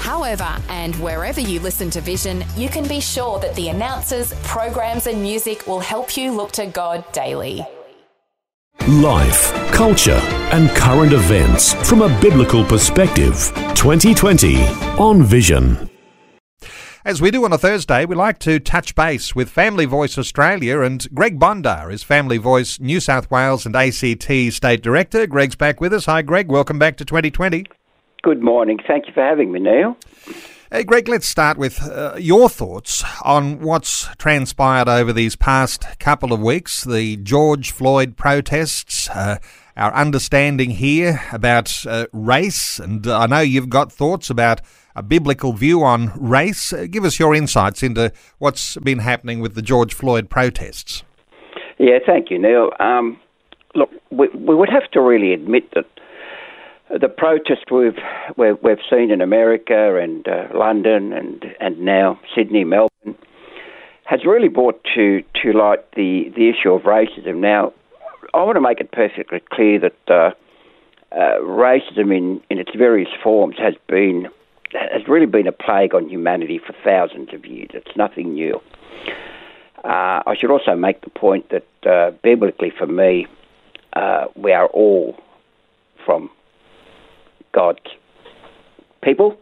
However, and wherever you listen to Vision, you can be sure that the announcers, programs, and music will help you look to God daily. Life, culture, and current events from a biblical perspective. 2020 on Vision. As we do on a Thursday, we like to touch base with Family Voice Australia and Greg Bondar is Family Voice New South Wales and ACT State Director. Greg's back with us. Hi, Greg. Welcome back to 2020. Good morning. Thank you for having me, Neil. Hey, Greg, let's start with uh, your thoughts on what's transpired over these past couple of weeks the George Floyd protests, uh, our understanding here about uh, race, and I know you've got thoughts about a biblical view on race. Uh, give us your insights into what's been happening with the George Floyd protests. Yeah, thank you, Neil. Um, look, we, we would have to really admit that the protest we've we've, we've seen in America and uh, London and and now Sydney, Melbourne, has really brought to to light the the issue of racism. Now, I want to make it perfectly clear that uh, uh, racism in in its various forms has been has really been a plague on humanity for thousands of years. It's nothing new. Uh, I should also make the point that uh, biblically, for me, uh, we are all from God's people.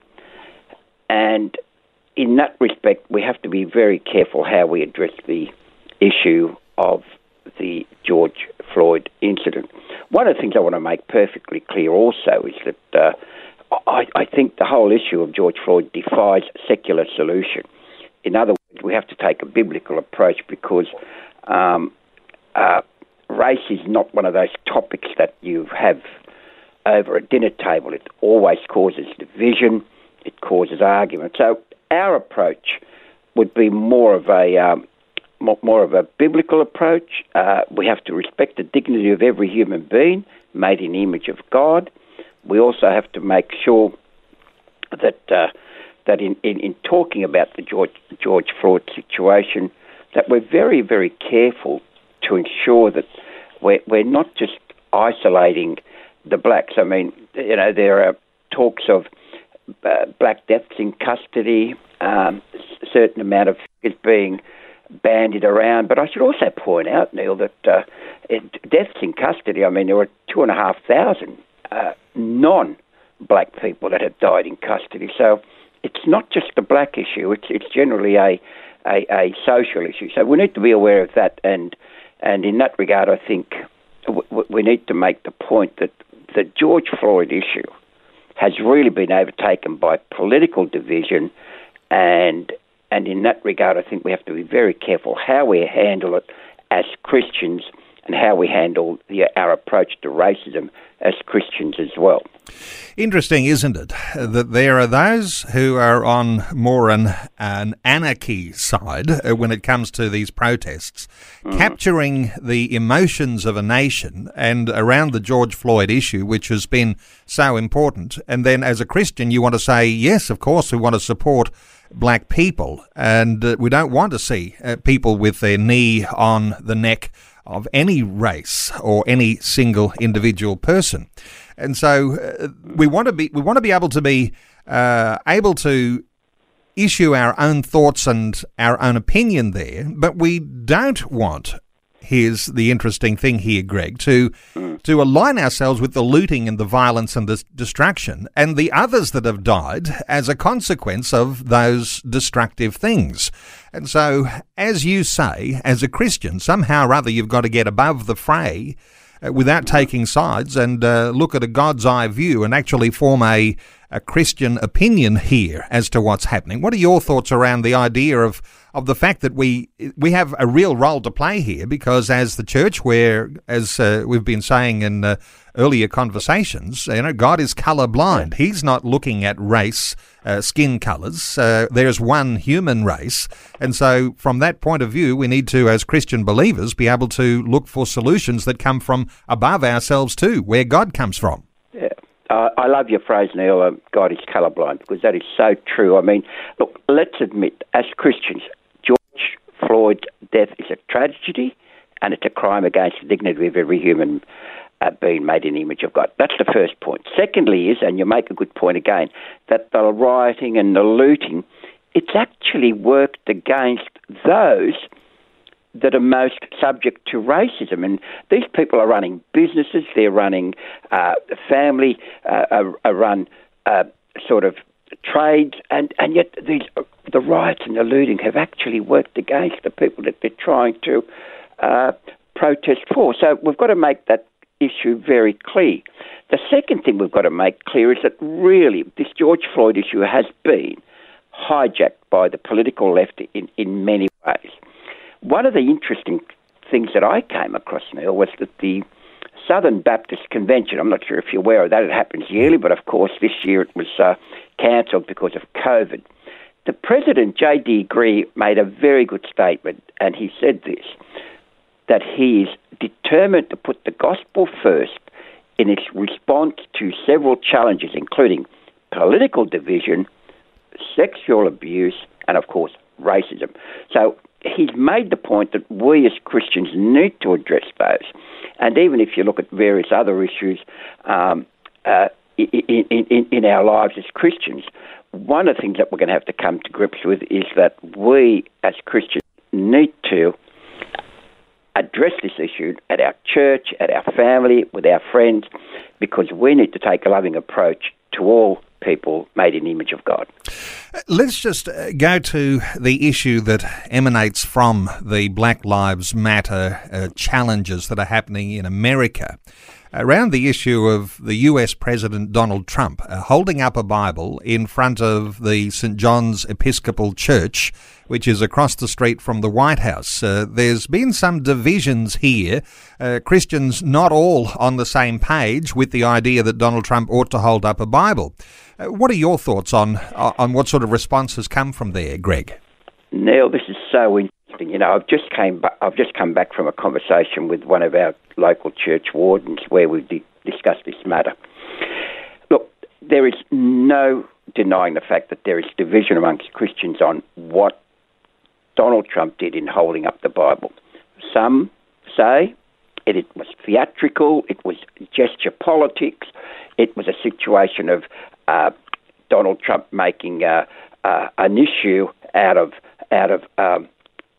And in that respect, we have to be very careful how we address the issue of the George Floyd incident. One of the things I want to make perfectly clear also is that uh, I, I, think the whole issue of George Floyd defies secular solution. In other words, we have to take a biblical approach because um, uh, race is not one of those topics that you have over a dinner table. It always causes division, it causes argument. So our approach would be more of a um, more of a biblical approach. Uh, we have to respect the dignity of every human being made in the image of God. We also have to make sure that uh, that in, in, in, talking about the George George Floyd situation, that we're very very careful to ensure that we're, we're not just isolating the blacks. I mean, you know, there are talks of uh, black deaths in custody, um, a certain amount of figures being bandied around. But I should also point out, Neil, that uh, it, deaths in custody, I mean, there were two and a half thousand uh, non black people that have died in custody. So it's not just a black issue, it's, it's generally a, a, a social issue. So we need to be aware of that. And, and in that regard, I think we need to make the point that the George Floyd issue has really been overtaken by political division, and and in that regard, I think we have to be very careful how we handle it as Christians and how we handle the, our approach to racism as Christians as well. Interesting, isn't it, that there are those who are on more an, an anarchy side uh, when it comes to these protests, mm. capturing the emotions of a nation and around the George Floyd issue, which has been so important. And then as a Christian, you want to say, yes, of course, we want to support black people, and uh, we don't want to see uh, people with their knee on the neck of any race or any single individual person. And so uh, we want to be we want to be able to be uh, able to issue our own thoughts and our own opinion there, but we don't want here's the interesting thing here, Greg, to to align ourselves with the looting and the violence and the destruction and the others that have died as a consequence of those destructive things. And so, as you say, as a Christian, somehow or other you've got to get above the fray uh, without taking sides and uh, look at a God's eye view and actually form a a Christian opinion here as to what's happening. What are your thoughts around the idea of of the fact that we we have a real role to play here? Because as the church, where as uh, we've been saying in uh, earlier conversations, you know, God is color blind. He's not looking at race, uh, skin colors. Uh, there's one human race, and so from that point of view, we need to, as Christian believers, be able to look for solutions that come from above ourselves too, where God comes from. Uh, I love your phrase, Neil, uh, God is colorblind, because that is so true. I mean, look, let's admit, as Christians, George Floyd's death is a tragedy and it's a crime against the dignity of every human uh, being made in the image of God. That's the first point. Secondly, is, and you make a good point again, that the rioting and the looting, it's actually worked against those that are most subject to racism. And these people are running businesses, they're running uh, family, uh, are, are run uh, sort of trades, and, and yet these the riots and the looting have actually worked against the people that they're trying to uh, protest for. So we've got to make that issue very clear. The second thing we've got to make clear is that really this George Floyd issue has been hijacked by the political left in, in many ways. One of the interesting things that I came across, Neil, was that the Southern Baptist Convention, I'm not sure if you're aware of that, it happens yearly, but of course this year it was uh, cancelled because of COVID. The President, J.D. Greear, made a very good statement, and he said this that he is determined to put the gospel first in its response to several challenges, including political division, sexual abuse, and of course, racism. So he's made the point that we as Christians need to address those. And even if you look at various other issues um, uh, in, in, in our lives as Christians, one of the things that we're going to have to come to grips with is that we as Christians need to address this issue at our church, at our family, with our friends, because we need to take a loving approach to all people made in the image of God. Let's just uh, go to the issue that emanates from the Black Lives Matter uh, challenges that are happening in America around the issue of the US President Donald Trump uh, holding up a Bible in front of the St. John's Episcopal Church, which is across the street from the White House. Uh, there's been some divisions here. Uh, Christians not all on the same page with the idea that Donald Trump ought to hold up a Bible. Uh, what are your thoughts on uh, on what sort of response has come from there, Greg? Neil, this is so interesting you know, I've just came. I've just come back from a conversation with one of our local church wardens where we di- discussed this matter. Look, there is no denying the fact that there is division amongst Christians on what Donald Trump did in holding up the Bible. Some say it, it was theatrical, it was gesture politics, it was a situation of uh, Donald Trump making uh, uh, an issue out of out of um,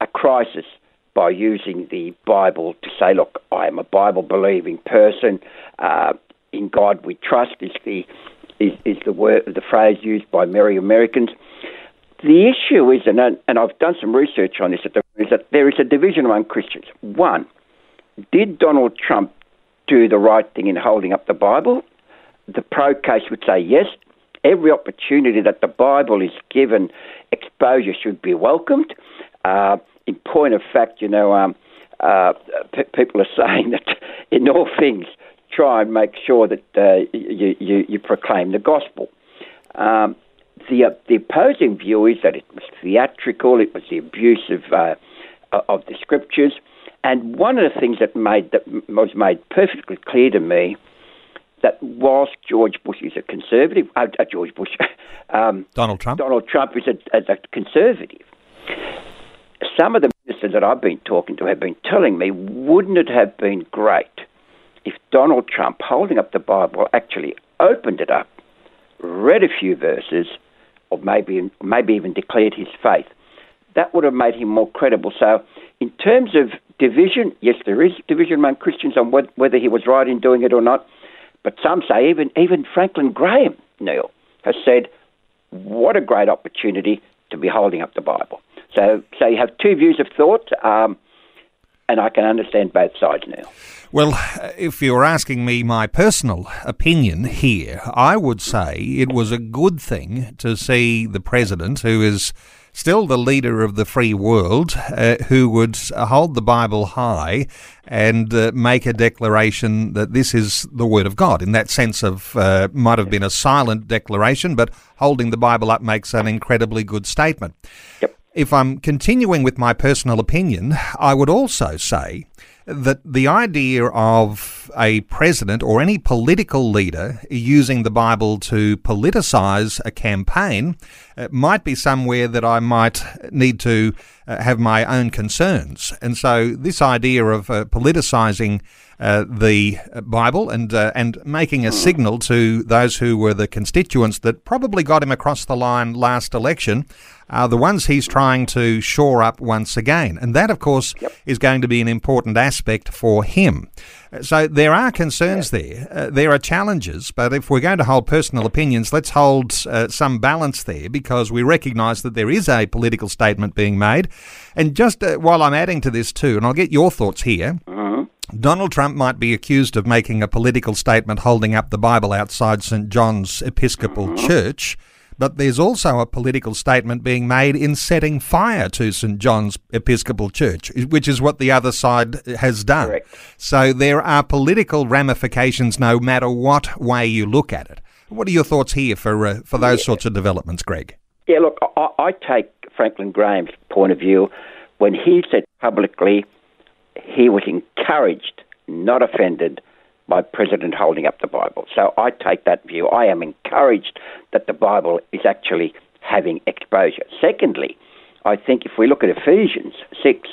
a crisis by using the Bible to say, look, I am a Bible believing person. Uh, in God we trust is the is, is the word the phrase used by many Americans. The issue is, and, and I've done some research on this, is that there is a division among Christians. One, did Donald Trump do the right thing in holding up the Bible? The pro case would say yes. Every opportunity that the Bible is given exposure should be welcomed. Uh, in point of fact, you know, um, uh, p- people are saying that in all things, try and make sure that uh, you, you, you, proclaim the gospel. Um, the, uh, the opposing view is that it was theatrical, it was the abuse of, uh, of the scriptures. And one of the things that made that was made perfectly clear to me that whilst George Bush is a conservative, uh, George Bush, um, Donald Trump, Donald Trump is a, a conservative some of the ministers that I've been talking to have been telling me, wouldn't it have been great if Donald Trump, holding up the Bible, actually opened it up, read a few verses, or maybe maybe even declared his faith? That would have made him more credible. So, in terms of division, yes, there is division among Christians on whether he was right in doing it or not. But some say even even Franklin Graham, Neil, has said, "What a great opportunity to be holding up the Bible." So, so you have two views of thought. Um, and I can understand both sides now. Well, if you're asking me my personal opinion here, I would say it was a good thing to see the president, who is still the leader of the free world, uh, who would hold the Bible high and uh, make a declaration that this is the Word of God. In that sense of, uh, might have been a silent declaration, but holding the Bible up makes an incredibly good statement. Yep. If I'm continuing with my personal opinion, I would also say that the idea of a president or any political leader using the Bible to politicize a campaign uh, might be somewhere that I might need to uh, have my own concerns. And so, this idea of uh, politicizing uh, the Bible and uh, and making a signal to those who were the constituents that probably got him across the line last election are the ones he's trying to shore up once again. And that, of course, yep. is going to be an important aspect for him. So there are concerns yeah. there. Uh, there are challenges, but if we're going to hold personal opinions, let's hold uh, some balance there because we recognise that there is a political statement being made. And just uh, while I'm adding to this too, and I'll get your thoughts here. Mm-hmm. Donald Trump might be accused of making a political statement holding up the Bible outside St. John's Episcopal mm-hmm. Church but there's also a political statement being made in setting fire to St John's Episcopal Church, which is what the other side has done. Correct. So there are political ramifications no matter what way you look at it. What are your thoughts here for uh, for those yeah. sorts of developments, Greg? Yeah, look, I, I take Franklin Graham's point of view when he said publicly he was encouraged, not offended, by President holding up the Bible. So I take that view. I am encouraged that the Bible is actually having exposure. Secondly, I think if we look at Ephesians 6,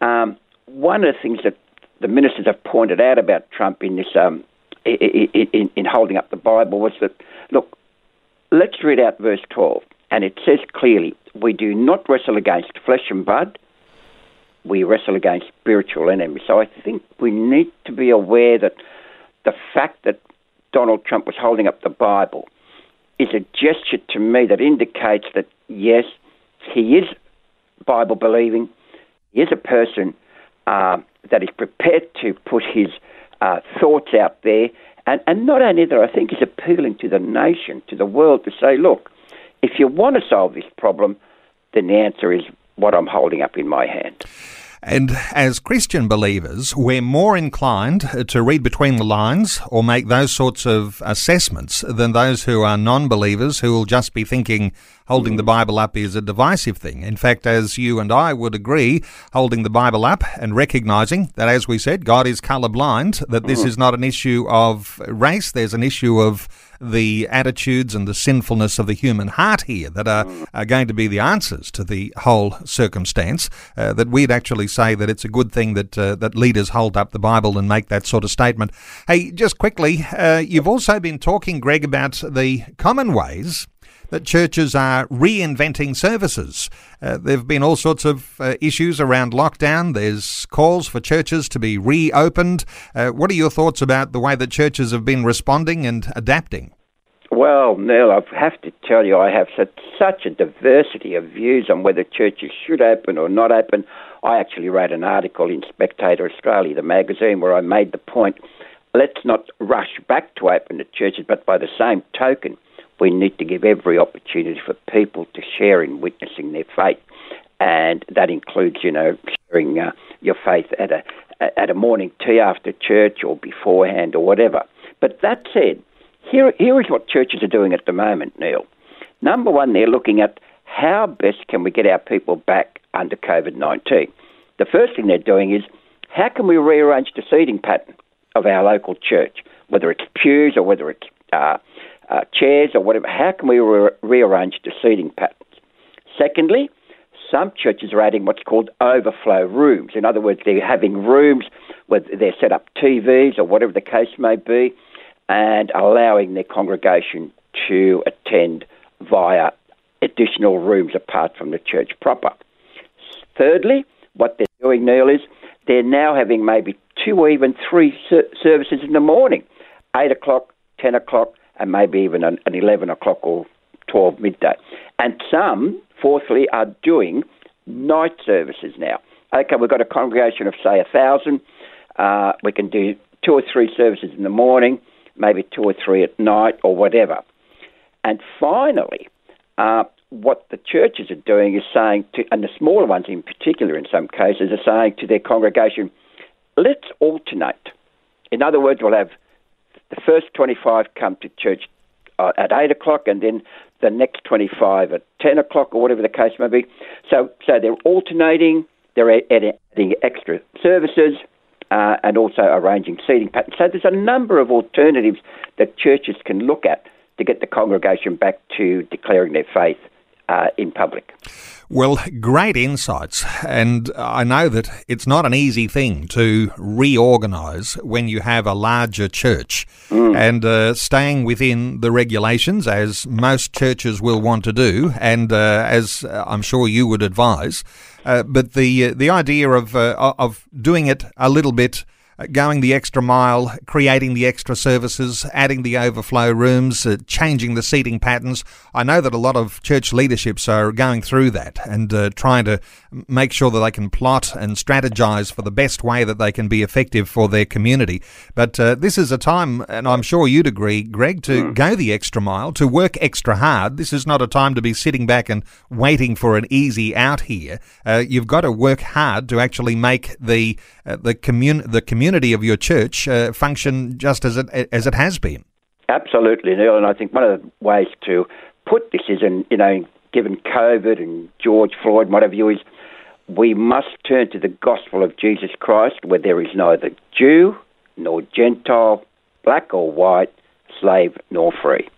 um, one of the things that the ministers have pointed out about Trump in this um, in, in, in holding up the Bible was that look, let's read out verse 12, and it says clearly, "We do not wrestle against flesh and blood, we wrestle against spiritual enemies. So I think we need to be aware that the fact that Donald Trump was holding up the Bible is a gesture to me that indicates that, yes, he is Bible believing, he is a person uh, that is prepared to put his uh, thoughts out there. And, and not only that, I think he's appealing to the nation, to the world, to say, look, if you want to solve this problem, then the answer is what I'm holding up in my hand. And as Christian believers, we're more inclined to read between the lines or make those sorts of assessments than those who are non believers who will just be thinking holding the Bible up is a divisive thing. In fact, as you and I would agree, holding the Bible up and recognizing that, as we said, God is colorblind, that this mm-hmm. is not an issue of race, there's an issue of the attitudes and the sinfulness of the human heart here that are, are going to be the answers to the whole circumstance. Uh, that we'd actually say that it's a good thing that uh, that leaders hold up the Bible and make that sort of statement. Hey, just quickly, uh, you've also been talking, Greg, about the common ways that churches are reinventing services. Uh, there have been all sorts of uh, issues around lockdown. There's calls for churches to be reopened. Uh, what are your thoughts about the way that churches have been responding and adapting? Well, Neil, I have to tell you, I have such, such a diversity of views on whether churches should open or not open. I actually wrote an article in Spectator Australia, the magazine, where I made the point let's not rush back to open the churches, but by the same token, we need to give every opportunity for people to share in witnessing their faith. And that includes, you know, sharing uh, your faith at a at a morning tea after church or beforehand or whatever. But that said, here here is what churches are doing at the moment, Neil. Number one, they're looking at how best can we get our people back under COVID nineteen. The first thing they're doing is how can we rearrange the seating pattern of our local church, whether it's pews or whether it's uh, uh, chairs or whatever. How can we re- rearrange the seating patterns? Secondly, some churches are adding what's called overflow rooms. In other words, they're having rooms where they're set up TVs or whatever the case may be, and allowing their congregation to attend via additional rooms apart from the church proper. Thirdly, what they're doing, Neil, is they're now having maybe two or even three services in the morning 8 o'clock, 10 o'clock, and maybe even an, an 11 o'clock or 12 midday. And some, fourthly, are doing night services now. okay, we've got a congregation of, say, a thousand. Uh, we can do two or three services in the morning, maybe two or three at night, or whatever. And finally, uh, what the churches are doing is saying to, and the smaller ones in particular in some cases, are saying to their congregation, let's alternate. In other words, we'll have the first 25 come to church uh, at 8 o'clock and then the next 25 at 10 o'clock or whatever the case may be. So, so they're alternating, they're adding extra services, uh, and also arranging seating patterns. So there's a number of alternatives that churches can look at to get the congregation back to declaring their faith uh, in public. Well, great insights. And I know that it's not an easy thing to reorganise when you have a larger church. Mm. And uh, staying within the regulations, as most churches will want to do, and uh, as I'm sure you would advise. Uh, but the uh, the idea of uh, of doing it a little bit going the extra mile, creating the extra services, adding the overflow rooms, uh, changing the seating patterns. I know that a lot of church leaderships are going through that and uh, trying to make sure that they can plot and strategize for the best way that they can be effective for their community. But uh, this is a time, and I'm sure you'd agree, Greg, to mm. go the extra mile, to work extra hard. This is not a time to be sitting back and waiting for an easy out here. Uh, you've got to work hard to actually make the uh, the commun- the community of your church uh, function just as it as it has been. Absolutely, Neil. And I think one of the ways to put this is, in you know, given COVID and George Floyd, whatever you is, we must turn to the gospel of Jesus Christ, where there is neither Jew nor Gentile, black or white, slave nor free.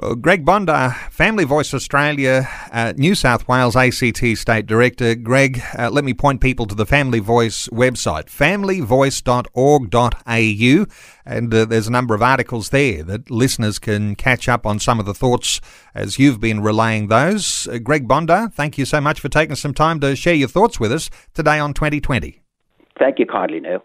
Well, Greg Bondar, Family Voice Australia, uh, New South Wales ACT State Director. Greg, uh, let me point people to the Family Voice website, familyvoice.org.au, and uh, there's a number of articles there that listeners can catch up on some of the thoughts as you've been relaying those. Uh, Greg Bondar, thank you so much for taking some time to share your thoughts with us today on 2020. Thank you kindly, Neil.